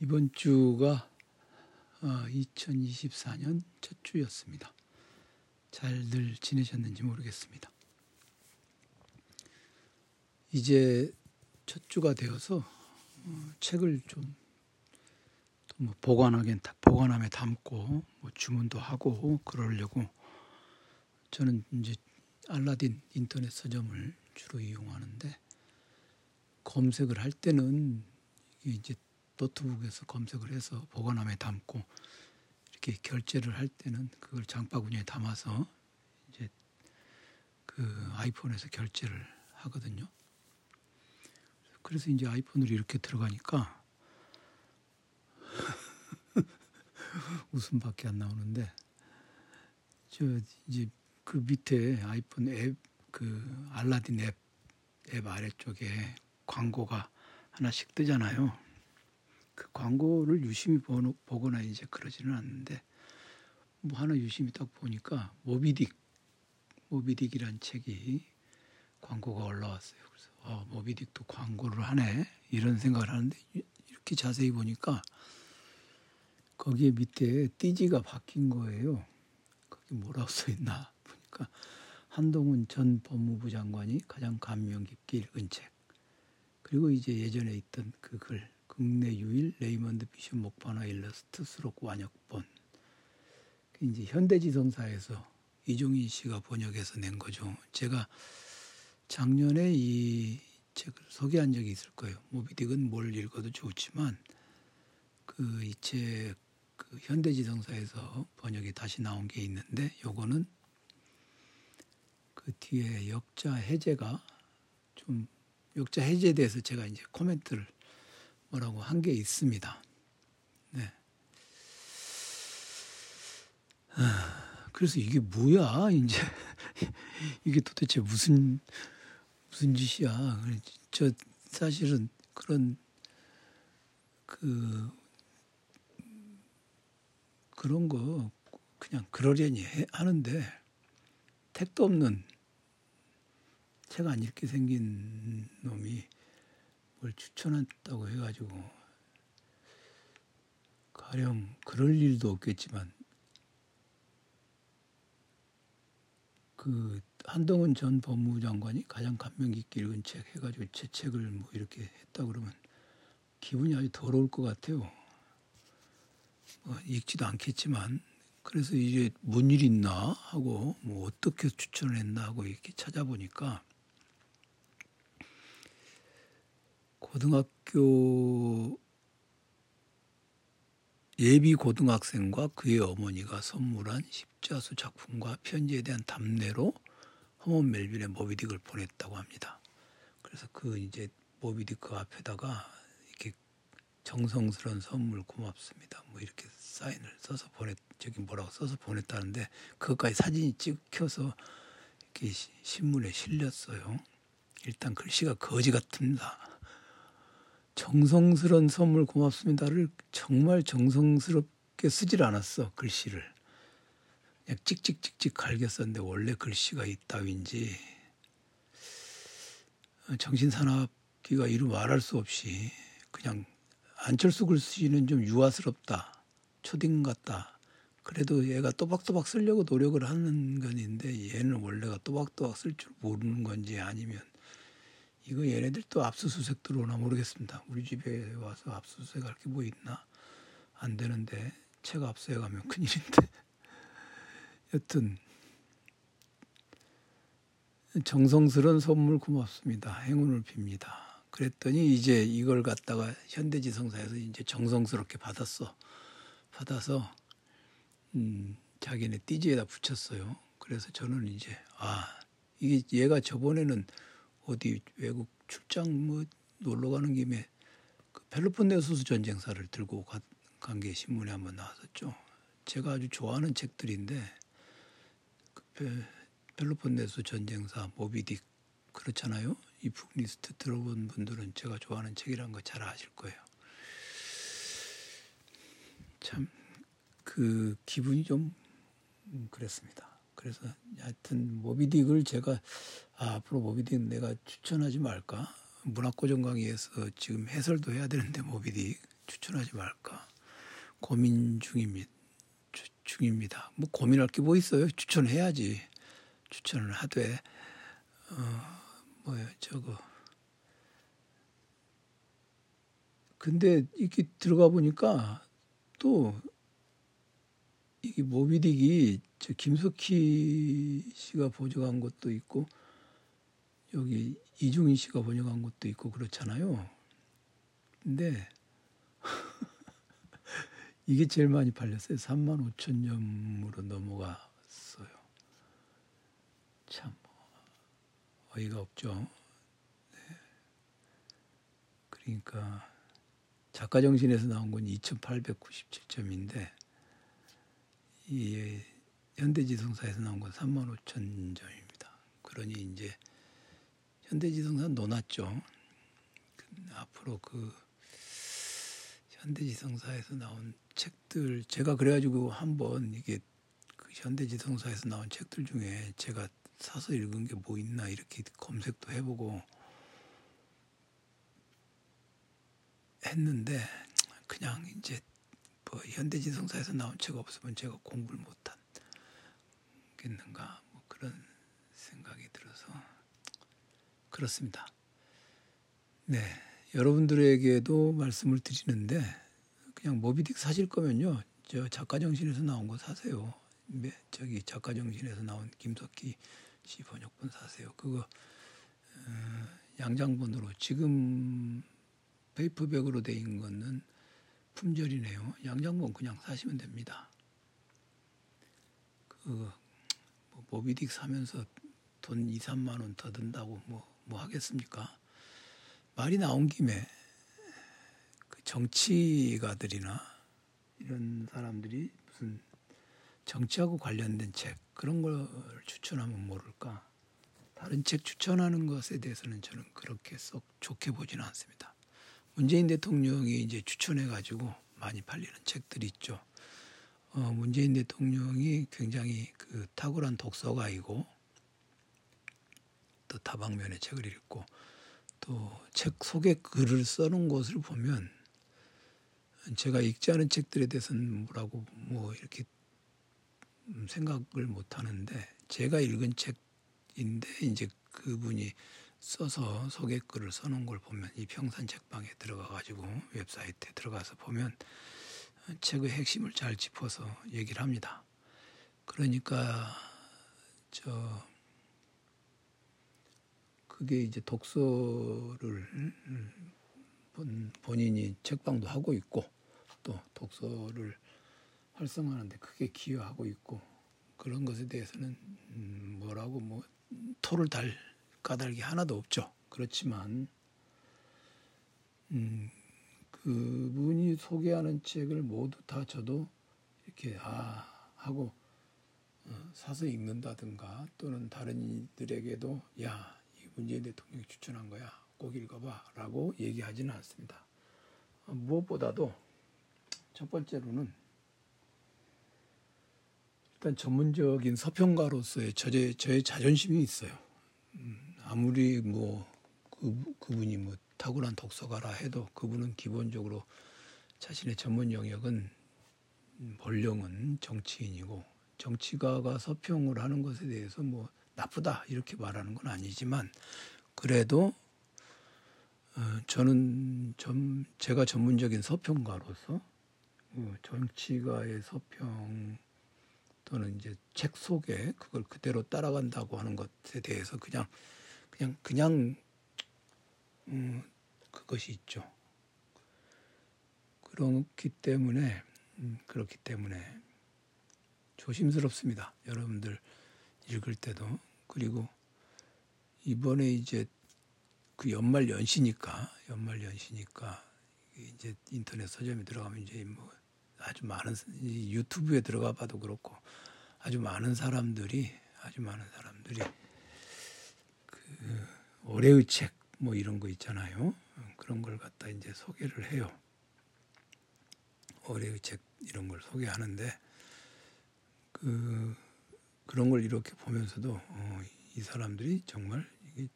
이번 주가 2024년 어, 첫 주였습니다. 잘들 지내셨는지 모르겠습니다. 이제 첫 주가 되어서 어, 책을 좀 뭐 보관하긴 보관함에 담고 뭐 주문도 하고 그러려고 저는 이제 알라딘 인터넷 서점을 주로 이용하는데 검색을 할 때는 이제 노트북에서 검색을 해서 보관함에 담고 이렇게 결제를 할 때는 그걸 장바구니에 담아서 이제 그 아이폰에서 결제를 하거든요. 그래서 이제 아이폰으로 이렇게 들어가니까 웃음밖에 안 나오는데 저 이제 그 밑에 아이폰 앱 그 알라딘 앱, 앱 아래쪽에 광고가 하나씩 뜨잖아요. 그 광고를 유심히 보거나 이제 그러지는 않는데 뭐 하나 유심히 딱 보니까 모비딕 모비딕이란 책이 광고가 올라왔어요. 그래서 어, 모비딕도 광고를 하네 이런 생각을 하는데 이렇게 자세히 보니까 거기에 밑에 띠지가 바뀐 거예요. 거기 뭐라고 써 있나 보니까 한동훈 전 법무부 장관이 가장 감명 깊게 읽은 책. 그리고 이제 예전에 있던 그 글 국내 유일 레이먼드 비숍 목판화 일러스트 수록 완역본. 이제 현대지성사에서 이종인 씨가 번역해서 낸 거죠. 제가 작년에 이 책을 소개한 적이 있을 거예요. 모비딕은 뭘 읽어도 좋지만 그 이 책 그 현대지성사에서 번역이 다시 나온 게 있는데 요거는 그 뒤에 역자 해제가 좀 역자 해제에 대해서 제가 이제 코멘트를 뭐라고 한 게 있습니다. 네. 아, 그래서 이게 뭐야 이제 이게 도대체 무슨 무슨 짓이야? 저 사실은 그런 그 그런 거 그냥 그러려니 하는데 택도 없는 책 안 읽게 생긴 놈이 뭘 추천한다고 해가지고. 가령 그럴 일도 없겠지만. 그 한동훈 전 법무부 장관이 가장 감명 깊게 읽은 책 해가지고 제 책을 뭐 이렇게 했다 그러면 기분이 아주 더러울 것 같아요. 뭐 읽지도 않겠지만. 그래서 이제 뭔 일 있나 하고 뭐 어떻게 추천을 했나 하고 이렇게 찾아보니까 고등학교 예비 고등학생과 그의 어머니가 선물한 십자수 작품과 편지에 대한 답례로 허먼 멜빈의 모비딕을 보냈다고 합니다. 그래서 그 이제 모비딕 그 앞에다가 이렇게 정성스러운 선물 고맙습니다. 뭐 이렇게 사인을 써서 보냈 저기 뭐라고 써서 보냈다는데 그것까지 사진이 찍혀서 이렇게 신문에 실렸어요. 일단 글씨가 거지 같습니다. 정성스러운 선물 고맙습니다를 정말 정성스럽게 쓰질 않았어 글씨를. 그냥 찍찍찍찍 갈겼었는데 원래 글씨가 있다윈지. 정신산업기가 이루 말할 수 없이 그냥 안철수 글씨는 좀 유아스럽다 초딩 같다. 그래도 얘가 또박또박 쓰려고 노력을 하는 건인데 얘는 원래가 또박또박 쓸 줄 모르는 건지 아니면 이거 얘네들 또 압수수색 들어오나 모르겠습니다. 우리 집에 와서 압수수색 할 게 뭐 있나? 안 되는데 책 압수해 가면 큰일인데. 여튼 정성스러운 선물 고맙습니다. 행운을 빕니다. 그랬더니 이제 이걸 갖다가 현대지성사에서 이제 정성스럽게 받았어. 받아서 음, 자기네 띠지에다 붙였어요. 그래서 저는 이제 아 이게 얘가 저번에는 어디 외국 출장 뭐 놀러 가는 김에 그 펠로폰네소스 전쟁사를 들고 간 게 신문에 한번 나왔었죠. 제가 아주 좋아하는 책들인데 그 펠로폰네소 전쟁사 모비딕 그렇잖아요. 이 북리스트 들어본 분들은 제가 좋아하는 책이란 거잘 아실 거예요. 참 그 기분이 좀 그랬습니다. 그래서 하여튼 모비딕을 제가 아, 앞으로 모비딕 내가 추천하지 말까? 문학고정 강의에서 지금 해설도 해야 되는데 모비딕 추천하지 말까 고민 중입니다. 중입니다. 뭐 고민할 게 뭐 있어요? 추천해야지. 추천을 하되 어 뭐야 저거 근데 이게 들어가 보니까 또 이게 모비딕이 저 김석희 씨가 번역한 것도 있고 여기 이중인 씨가 번역한 것도 있고 그렇잖아요. 근데 이게 제일 많이 팔렸어요. 3만 5천 점으로 넘어갔어요. 참 어이가 없죠. 네. 그러니까 작가 정신에서 나온 건 2,897점인데 이 현대지성사에서 나온 건 3만 5천 점입니다. 그러니 이제 현대지성사 놓았죠. 앞으로 그 현대지성사에서 나온 책들 제가 그래가지고 한번 이게 그 현대지성사에서 나온 책들 중에 제가 사서 읽은 게 뭐 있나 이렇게 검색도 해보고 했는데 그냥 이제 뭐 현대지성사에서 나온 책 없으면 제가 공부를 못하겠는가 뭐 그런 생각이 들어서 그렇습니다. 네, 여러분들에게도 말씀을 드리는데 그냥 모비딕 사실 거면요, 저 작가 정신에서 나온 거 사세요. 저기 작가 정신에서 나온 김석희 씨 번역본 사세요. 그거 어, 양장본으로 지금 페이퍼백으로 돼 있는 거는 품절이네요. 양장본 그냥 사시면 됩니다. 그 뭐, 모비딕 사면서 돈 2, 3만 원 더 든다고 뭐, 뭐 하겠습니까? 말이 나온 김에 그 정치가들이나 이런 사람들이 무슨 정치하고 관련된 책 그런 걸 추천하면 모를까? 다른 책 추천하는 것에 대해서는 저는 그렇게 썩 좋게 보지는 않습니다. 문재인 대통령이 이제 추천해 가지고 많이 팔리는 책들이 있죠. 어, 문재인 대통령이 굉장히 그 탁월한 독서가이고 또 다방면의 책을 읽고 또책 소개 글을 써놓은 것을 보면 제가 읽지 않은 책들에 대해서는 뭐라고 뭐 이렇게 생각을 못 하는데 제가 읽은 책인데 이제 그분이 써서 소개글을 써놓은 걸 보면 이 평산 책방에 들어가 가지고 웹사이트에 들어가서 보면 책의 핵심을 잘 짚어서 얘기를 합니다. 그러니까 저 그게 이제 독서를 본인이 책방도 하고 있고 또 독서를 활성화하는데 크게 기여하고 있고 그런 것에 대해서는 뭐라고 뭐 토를 달 까닭이 하나도 없죠. 그렇지만 음, 그분이 소개하는 책을 모두 다 저도 이렇게 아 하고 어, 사서 읽는다든가 또는 다른 이들에게도 야, 이 문재인 대통령이 추천한 거야. 꼭 읽어봐라고 얘기하지는 않습니다. 어, 무엇보다도 첫 번째로는 일단 전문적인 서평가로서의 저의, 저의 자존심이 있어요. 음, 아무리 뭐 그, 그분이 뭐 탁월한 독서가라 해도 그분은 기본적으로 자신의 전문 영역은 본령은 정치인이고 정치가가 서평을 하는 것에 대해서 뭐 나쁘다 이렇게 말하는 건 아니지만 그래도 어, 저는 좀 제가 전문적인 서평가로서 어, 정치가의 서평 또는 이제 책 속에 그걸 그대로 따라간다고 하는 것에 대해서 그냥 그냥 그냥 음, 그것이 있죠. 그렇기 때문에 음, 그렇기 때문에 조심스럽습니다. 여러분들 읽을 때도 그리고 이번에 이제 그 연말 연시니까 연말 연시니까 이제 인터넷 서점에 들어가면 이제 뭐 아주 많은 유튜브에 들어가 봐도 그렇고 아주 많은 사람들이 아주 많은 사람들이 그 올해의 책 뭐 이런 거 있잖아요. 그런 걸 갖다 이제 소개를 해요. 올해의 책 이런 걸 소개하는데 그 그런 걸 이렇게 보면서도 어, 이 사람들이 정말 이게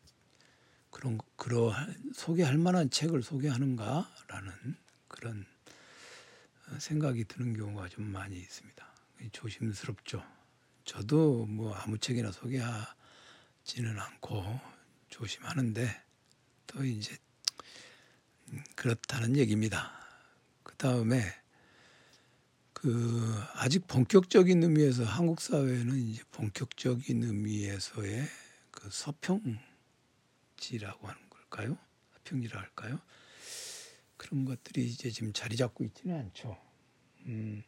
그런 그러 소개할 만한 책을 소개하는가라는 그런 생각이 드는 경우가 좀 많이 있습니다. 조심스럽죠. 저도 뭐 아무 책이나 소개하 지는 않고 조심하는데 또 이제 그렇다는 얘기입니다. 그 다음에 그 아직 본격적인 의미에서 한국 사회는 이제 본격적인 의미에서의 그 서평지라고 하는 걸까요? 서평지라 할까요? 그런 것들이 이제 지금 자리 잡고 있지는 않죠. 음.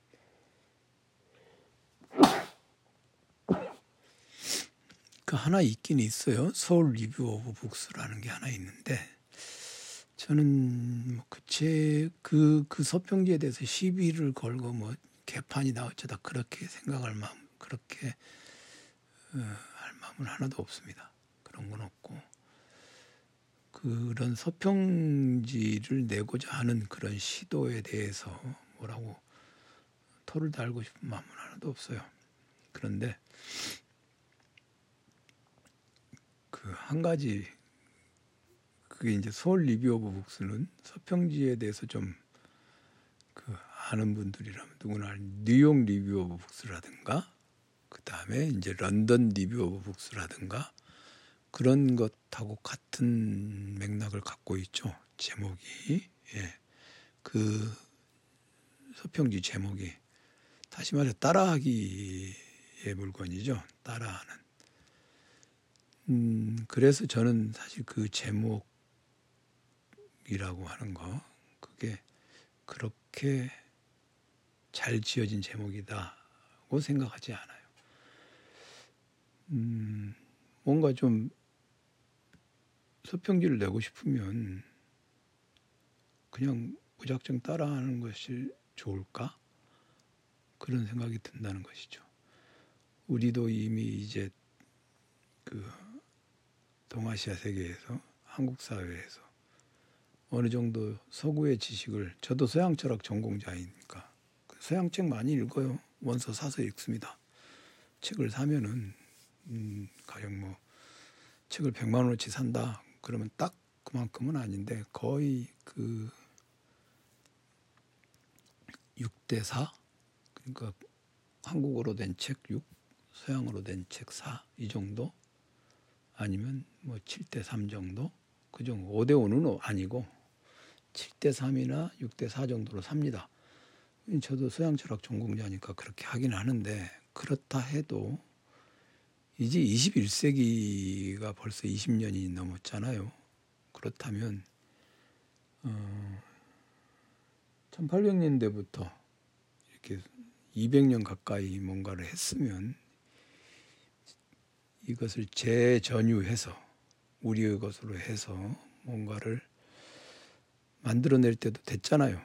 그 하나 있긴 있어요. 서울 리뷰 오브 북스라는 게 하나 있는데 저는 뭐 그책 그, 그 서평지에 대해서 시비를 걸고 뭐 개판이다 어쩌다 그렇게 생각할 마음 그렇게 어, 할 마음은 하나도 없습니다. 그런 건 없고 그런 서평지를 내고자 하는 그런 시도에 대해서 뭐라고 토를 달고 싶은 마음은 하나도 없어요. 그런데 그 한 가지 그게 이제 서울 리뷰 오브 북스는 서평지에 대해서 좀 그 아는 분들이라면 누구나 뉴욕 리뷰 오브 북스라든가 그 다음에 이제 런던 리뷰 오브 북스라든가 그런 것하고 같은 맥락을 갖고 있죠. 제목이 예. 그 서평지 제목이 다시 말해 따라하기의 물건이죠. 따라하는. 음, 그래서 저는 사실 그 제목이라고 하는 거 그게 그렇게 잘 지어진 제목이다고 생각하지 않아요. 음, 뭔가 좀 서평지를 내고 싶으면 그냥 무작정 따라하는 것이 좋을까? 그런 생각이 든다는 것이죠. 우리도 이미 이제 그 동아시아 세계에서 한국 사회에서 어느 정도 서구의 지식을 저도 서양 철학 전공자이니까 그 서양 책 많이 읽어요. 원서 사서 읽습니다. 책을 사면은 음, 가령 뭐 책을 100만 원어치 산다. 그러면 딱 그만큼은 아닌데 거의 그 6대 4 그러니까 한국어로 된 책 6, 서양어로 된 책 4 이 정도 아니면 뭐 7대 3 정도 그 정도 5대 5는 아니고 7대 3이나 6대 4 정도로 삽니다. 저도 서양 철학 전공자니까 그렇게 하긴 하는데 그렇다 해도 이제 21세기가 벌써 20년이 넘었잖아요. 그렇다면 어, 1800년대부터 이렇게 200년 가까이 뭔가를 했으면 이것을 재전유해서 우리의 것으로 해서 뭔가를 만들어낼 때도 됐잖아요.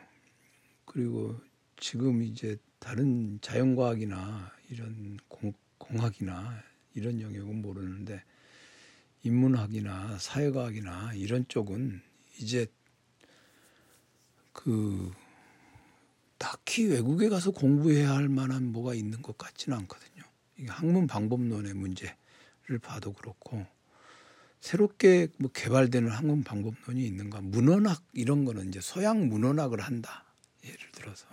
그리고 지금 이제 다른 자연과학이나 이런 공, 공학이나 이런 영역은 모르는데 인문학이나 사회과학이나 이런 쪽은 이제 그 딱히 외국에 가서 공부해야 할 만한 뭐가 있는 것 같지는 않거든요. 이게 학문 방법론의 문제를 봐도 그렇고 새롭게 뭐 개발되는 학문 방법론이 있는가? 문헌학 이런 거는 이제 서양 문헌학을 한다. 예를 들어서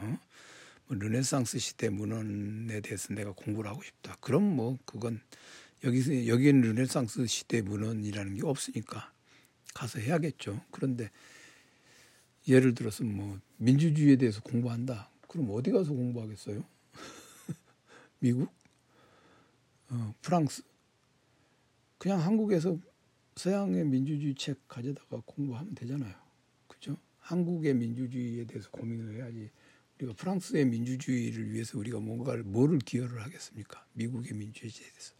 뭐 르네상스 시대 문헌에 대해서 내가 공부를 하고 싶다. 그럼 뭐 그건 여기서 여기는 르네상스 시대 문헌이라는 게 없으니까 가서 해야겠죠. 그런데 예를 들어서 뭐 민주주의에 대해서 공부한다. 그럼 어디 가서 공부하겠어요? 미국? 어, 프랑스? 그냥 한국에서 서양의 민주주의 책 가져다가 공부하면 되잖아요. 그죠? 한국의 민주주의에 대해서 고민을 해야지. 우리가 프랑스의 민주주의를 위해서 우리가 뭔가를 뭐를 기여를 하겠습니까? 미국의 민주주의에 대해서.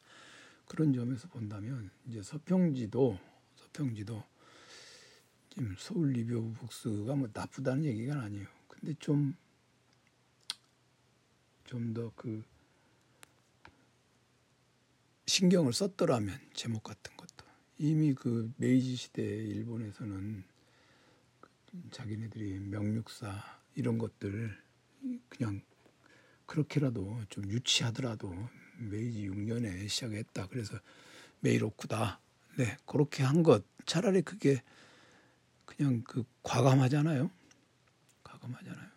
그런 점에서 본다면 이제 서평지도 서평지도 지금 서울 리뷰 북스가 뭐 나쁘다는 얘기가 아니에요. 근데 좀 좀 더 그 신경을 썼더라면 제목 같은 이미 그 메이지 시대 일본에서는 자기네들이 명육사 이런 것들 그냥 그렇게라도 좀 유치하더라도 메이지 6년에 시작했다. 그래서 메이로쿠다. 네, 그렇게 한 것 차라리 그게 그냥 그 과감하잖아요. 과감하잖아요.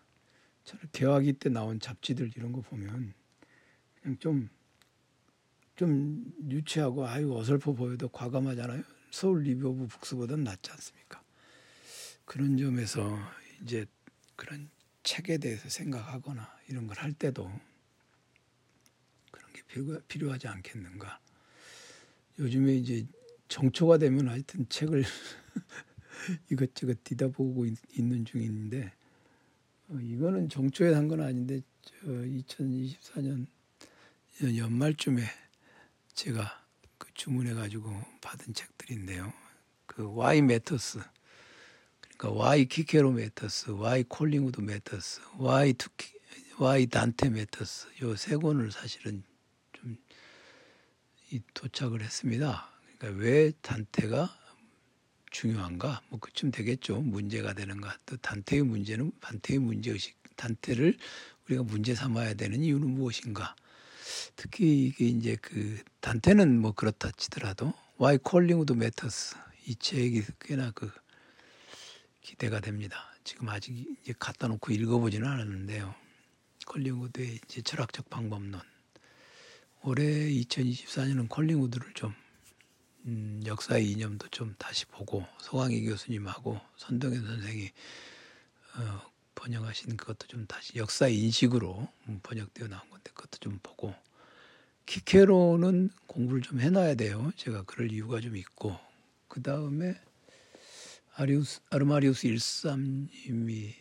개화기 때 나온 잡지들 이런 거 보면 그냥 좀 좀 유치하고 아유 어설퍼 보여도 과감하잖아요. 서울 리뷰 오브 북스보다는 낫지 않습니까? 그런 점에서 이제 그런 책에 대해서 생각하거나 이런 걸 할 때도 그런 게 필요, 하지 않겠는가. 요즘에 이제 정초가 되면 하여튼 책을 이것저것 뒤다보고 있, 는 중인데 어, 이거는 정초에 한 건 아닌데 저 2024년 연말쯤에 제가 그 주문해 가지고 받은 책들인데요. 그 Why Matters 그러니까 Why 키케로 Matters, Why 콜링우드 Matters, Why 투키 Why 단테 Matters 요 세 권을 사실은 좀 도착을 했습니다. 그러니까 왜 단테가 중요한가? 뭐 그쯤 되겠죠. 문제가 되는가? 또 단테의 문제는 단테의 문제 의식, 단테를 우리가 문제 삼아야 되는 이유는 무엇인가? 특히 이게 이제 그 단테는 뭐 그렇다 치더라도 Why Calling Would Matters 이 책이 꽤나 그 기대가 됩니다. 지금 아직 이제 갖다 놓고 읽어보지는 않았는데요. 컬링우드의 이제 철학적 방법론. 올해 2024년은 컬링우드를 좀 음, 역사의 이념도 좀 다시 보고 소강희 교수님하고 선동현 선생이 어, 번역하신 그것도 좀 다시 역사 인식으로 번역되어 나온 건데 그것도 좀 보고 키케로는 공부를 좀 해놔야 돼요. 제가 그럴 이유가 좀 있고 그 다음에 아리우스 아르마리우스 13님이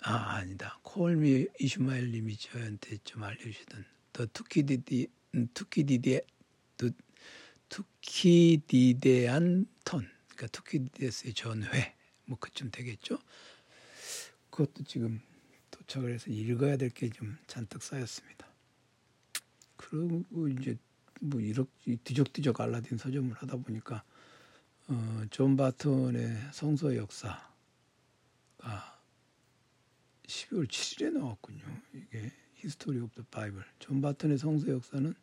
아 아니다 콜미 이슈마엘님이 저한테 좀 알려주시던 더 투키디디 투키디디 투키디데안 턴 그러니까 투키디데스의 전회 뭐 그쯤 되겠죠. 그것도 지금 도착을 해서 읽어야 될 게 좀 잔뜩 쌓였습니다. 그리고 이제 뭐 이렇게 뒤적뒤적 알라딘 서점을 하다 보니까 어, 존 바턴의 성서 역사가 12월 7일에 나왔군요. 이게 History of the Bible. 존 바턴의 성서 역사는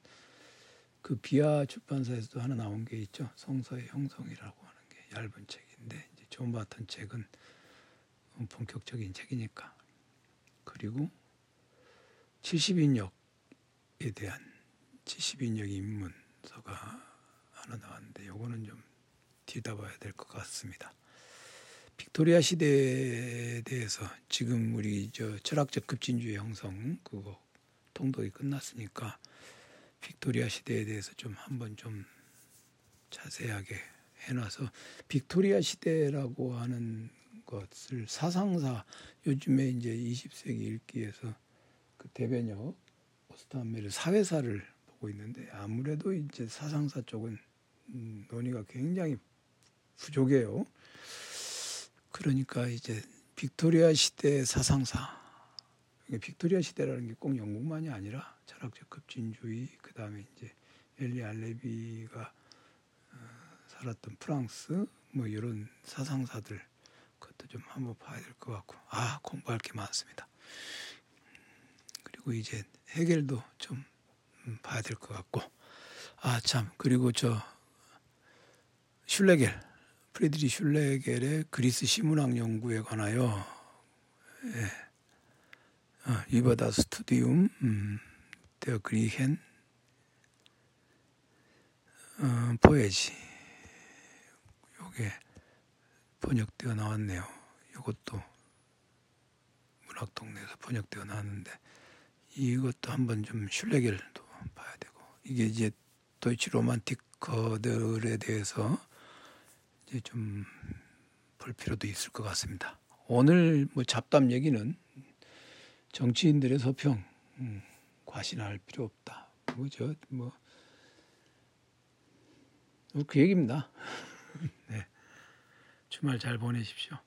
그 비아 출판사에서도 하나 나온 게 있죠. 성서의 형성이라고 하는 게 얇은 책인데 이제 존 바턴 책은 본격적인 책이니까. 그리고 70인역에 대한 70인역 입문서가 하나 나왔는데 요거는 좀 들여다 봐야 될 것 같습니다. 빅토리아 시대에 대해서 지금 우리 저 철학적 급진주의 형성 그거 통독이 끝났으니까 빅토리아 시대에 대해서 좀 한번 좀 자세하게 해놔서 빅토리아 시대라고 하는 것을 사상사 요즘에 이제 20세기 읽기에서 그 대변혁 오스터함멜 사회사를 보고 있는데 아무래도 이제 사상사 쪽은 음, 논의가 굉장히 부족해요. 그러니까 이제 빅토리아 시대 사상사, 빅토리아 시대라는 게 꼭 영국만이 아니라 철학적 급진주의, 그 다음에 이제 엘리 알레비가 어, 살았던 프랑스, 뭐 이런 사상사들 그것도 좀 한번 봐야 될 것 같고, 아 공부할 게 많습니다. 그리고 이제 해결도 좀 음, 봐야 될 것 같고, 아 참 그리고 저 슐레겔 프리드리 슐레겔의 그리스 시문학 연구에 관하여 예. 어, 이바다 스투디움 음, 데어 그리헨 어, 포에지 요게 번역되어 나왔네요. 이것도 문학동네에서 번역되어 나왔는데 이것도 한번 좀 슐레겔도 봐야 되고 이게 이제 도이치 로만티커들에 대해서 이제 좀 볼 필요도 있을 것 같습니다. 오늘 뭐 잡담 얘기는 정치인들의 서평 음, 과신할 필요 없다. 뭐죠? 뭐 그 얘기입니다. 네. 주말 잘 보내십시오.